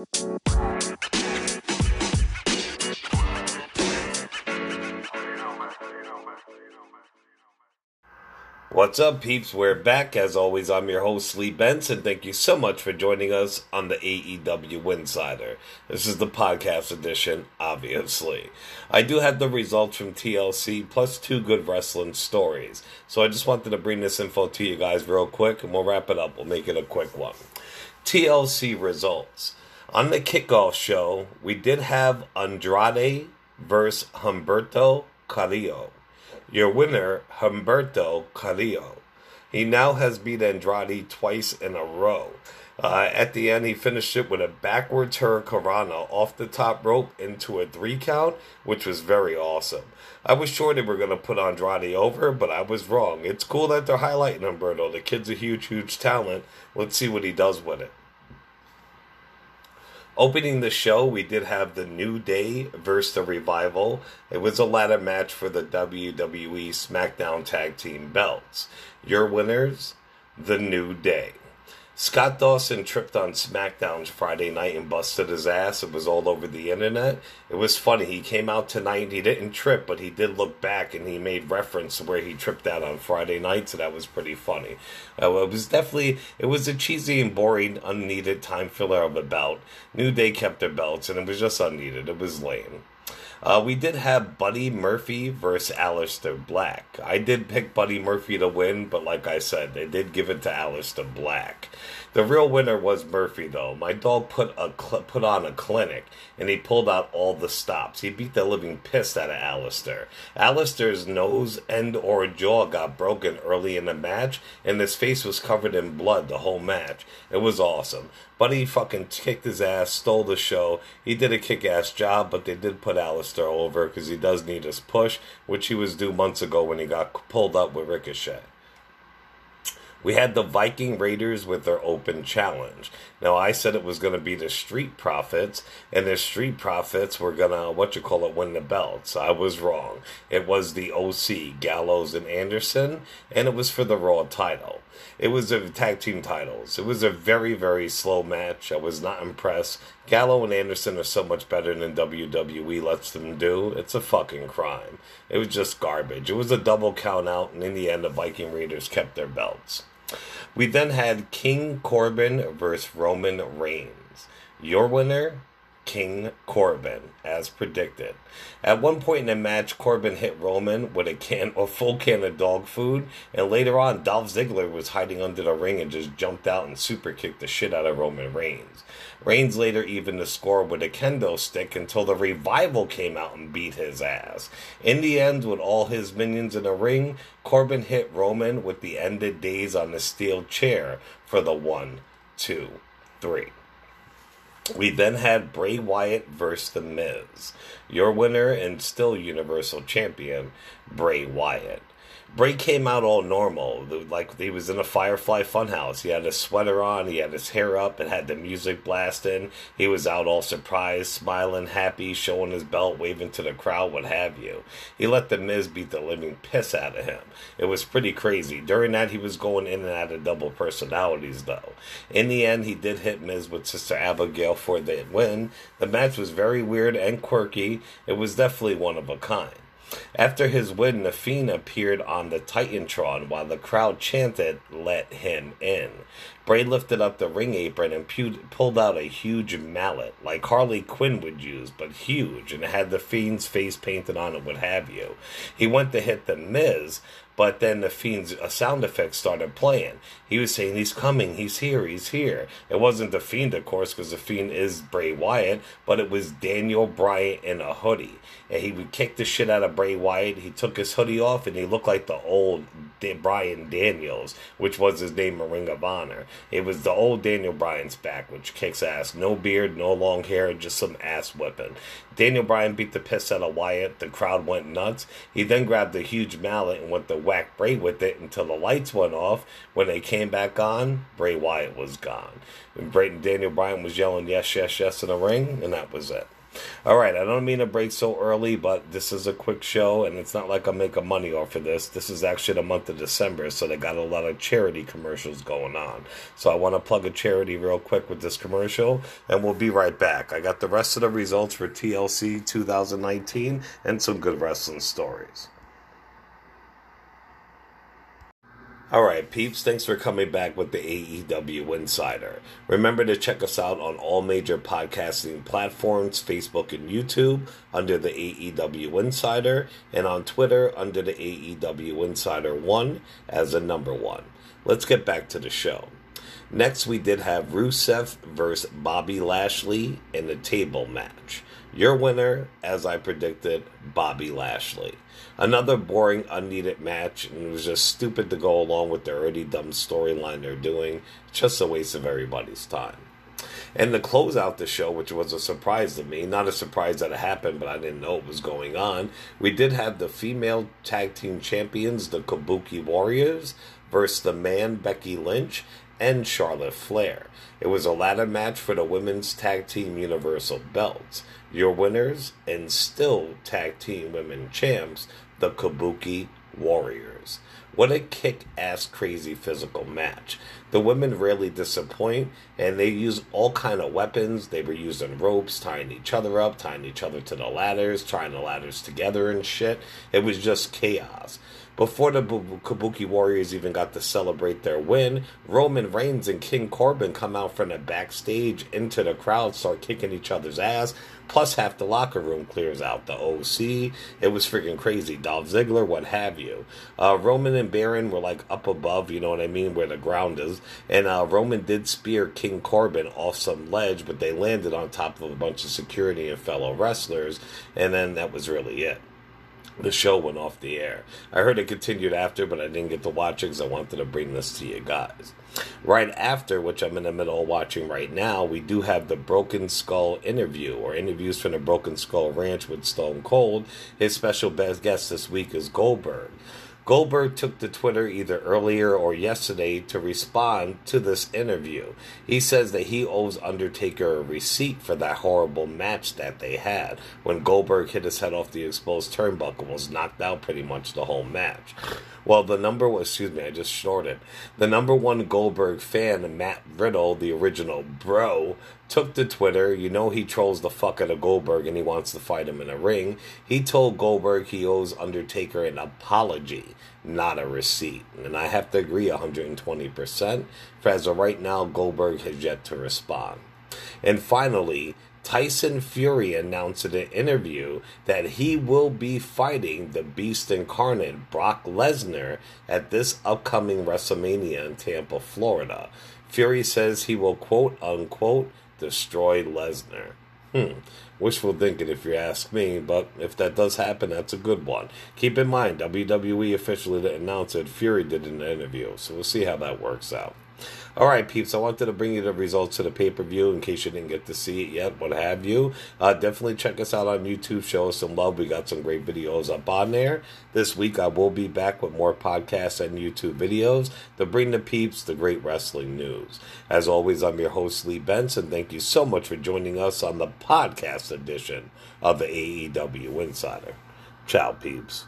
What's up, peeps? We're back. As always, I'm your host, Lee Benson. Thank you so much for joining us on the AEW Insider. This is the podcast edition, obviously. I do have the results from TLC plus two good wrestling stories. So I just wanted to bring this info to you guys real quick and we'll wrap it up. We'll make it a quick one. TLC results. On the kickoff show, we did have Andrade versus Humberto Carrillo. Your winner, Humberto Carrillo. He now has beat Andrade twice in a row. Uh, at the end, he finished it with a backwards hurricanrana off the top rope into a three count, which was very awesome. I was sure they were going to put Andrade over, but I was wrong. It's cool that they're highlighting Humberto. The kid's a huge, huge talent. Let's see what he does with it. Opening the show, we did have the New Day versus the Revival. It was a ladder match for the WWE SmackDown Tag Team belts. Your winners, the New Day. Scott Dawson tripped on SmackDown Friday night and busted his ass. It was all over the internet. It was funny. He came out tonight. He didn't trip, but he did look back and he made reference to where he tripped out on Friday night. So that was pretty funny. Uh, it was definitely it was a cheesy and boring, unneeded time filler of a belt. New Day kept their belts, and it was just unneeded. It was lame. Uh, we did have Buddy Murphy versus Aleister Black. I did pick Buddy Murphy to win, but like I said, they did give it to Aleister Black. The real winner was Murphy, though. My dog put a cl- put on a clinic, and he pulled out all the stops. He beat the living piss out of Aleister. Aleister's nose, end, or jaw got broken early in the match, and his face was covered in blood the whole match. It was awesome. Buddy fucking kicked his ass, stole the show. He did a kick ass job, but they did put Aleister over because he does need his push, which he was due months ago when he got pulled up with Ricochet. We had the Viking Raiders with their open challenge. Now I said it was going to be the Street Profits, and the Street Profits were gonna what you call it win the belts. I was wrong. It was the OC Gallows and Anderson, and it was for the Raw title. It was the tag team titles. It was a very very slow match. I was not impressed. Gallo and Anderson are so much better than WWE lets them do. It's a fucking crime. It was just garbage. It was a double count out, and in the end, the Viking Raiders kept their belts. We then had King Corbin versus Roman Reigns. Your winner, King Corbin, as predicted. At one point in the match, Corbin hit Roman with a can, a full can of dog food, and later on, Dolph Ziggler was hiding under the ring and just jumped out and super kicked the shit out of Roman Reigns. Reigns later evened the score with a kendo stick until the revival came out and beat his ass. In the end, with all his minions in the ring, Corbin hit Roman with the End of Days on the steel chair for the one, two, three. We then had Bray Wyatt versus The Miz. Your winner and still Universal Champion, Bray Wyatt. Bray came out all normal, like he was in a Firefly Funhouse. He had his sweater on, he had his hair up, and had the music blasting. He was out all surprised, smiling, happy, showing his belt, waving to the crowd, what have you. He let the Miz beat the living piss out of him. It was pretty crazy. During that, he was going in and out of double personalities, though. In the end, he did hit Miz with Sister Abigail for the win. The match was very weird and quirky. It was definitely one of a kind. After his win, the Fiend appeared on the Titantron while the crowd chanted, Let him in. Bray lifted up the ring apron and pu- pulled out a huge mallet, like Harley Quinn would use, but huge, and had the Fiend's face painted on it, what have you. He went to hit the Miz, but then the Fiend's uh, sound effects started playing. He was saying, He's coming, he's here, he's here. It wasn't the Fiend, of course, because the Fiend is Bray Wyatt, but it was Daniel Bryan in a hoodie. And he would kick the shit out of Bray Wyatt. He took his hoodie off and he looked like the old Bryan Danielson, which was his name in Ring of Honor. It was the old Daniel Bryan's back, which kicks ass. No beard, no long hair, just some ass whipping. Daniel Bryan beat the piss out of Wyatt. The crowd went nuts. He then grabbed a huge mallet and went to whack Bray with it until the lights went off. When they came back on, Bray Wyatt was gone. And Bray and Daniel Bryan was yelling yes, yes, yes in the ring, and that was it. All right, I don't mean to break so early, but this is a quick show, and it's not like I'm making money off of this. This is actually the month of December, so they got a lot of charity commercials going on. So I want to plug a charity real quick with this commercial, and we'll be right back. I got the rest of the results for TLC 2019 and some good wrestling stories. All right, peeps, thanks for coming back with the AEW Insider. Remember to check us out on all major podcasting platforms, Facebook and YouTube, under the AEW Insider, and on Twitter under the AEW Insider 1 as a number one. Let's get back to the show. Next, we did have Rusev versus Bobby Lashley in a table match. Your winner, as I predicted, Bobby Lashley. Another boring, unneeded match, and it was just stupid to go along with the already dumb storyline they're doing. Just a waste of everybody's time. And to close out the show, which was a surprise to me, not a surprise that it happened, but I didn't know it was going on, we did have the female tag team champions, the Kabuki Warriors, versus the man Becky Lynch and Charlotte Flair. It was a ladder match for the women's tag team universal belts. Your winners and still tag team women champs, the Kabuki Warriors. What a kick ass crazy physical match. The women rarely disappoint and they use all kind of weapons. They were using ropes, tying each other up, tying each other to the ladders, tying the ladders together and shit. It was just chaos. Before the Kabuki Warriors even got to celebrate their win, Roman Reigns and King Corbin come out from the backstage into the crowd, start kicking each other's ass. Plus, half the locker room clears out. The OC, it was freaking crazy. Dolph Ziggler, what have you. Uh, Roman and Baron were like up above, you know what I mean, where the ground is. And uh, Roman did spear King Corbin off some ledge, but they landed on top of a bunch of security and fellow wrestlers. And then that was really it the show went off the air. I heard it continued after, but I didn't get to watch it because I wanted to bring this to you guys. Right after, which I'm in the middle of watching right now, we do have the Broken Skull interview, or interviews from the Broken Skull Ranch with Stone Cold. His special guest this week is Goldberg. Goldberg took to Twitter either earlier or yesterday to respond to this interview. He says that he owes Undertaker a receipt for that horrible match that they had when Goldberg hit his head off the exposed turnbuckle and was knocked out pretty much the whole match. Well, the number was, excuse me, I just shorted. The number one Goldberg fan, Matt Riddle, the original bro, took to Twitter. You know he trolls the fuck out of Goldberg and he wants to fight him in a ring. He told Goldberg he owes Undertaker an apology, not a receipt. And I have to agree 120%. For as of right now, Goldberg has yet to respond. And finally, Tyson Fury announced in an interview that he will be fighting the Beast incarnate Brock Lesnar at this upcoming WrestleMania in Tampa, Florida. Fury says he will quote unquote destroy Lesnar. Hmm. Wishful thinking, if you ask me, but if that does happen, that's a good one. Keep in mind, WWE officially announced that Fury did an interview, so we'll see how that works out. All right, peeps, I wanted to bring you the results of the pay per view in case you didn't get to see it yet, what have you. Uh, definitely check us out on YouTube, show us some love. We got some great videos up on there. This week, I will be back with more podcasts and YouTube videos to bring the peeps the great wrestling news. As always, I'm your host, Lee Benson. Thank you so much for joining us on the podcast edition of the AEW Insider. Ciao, peeps.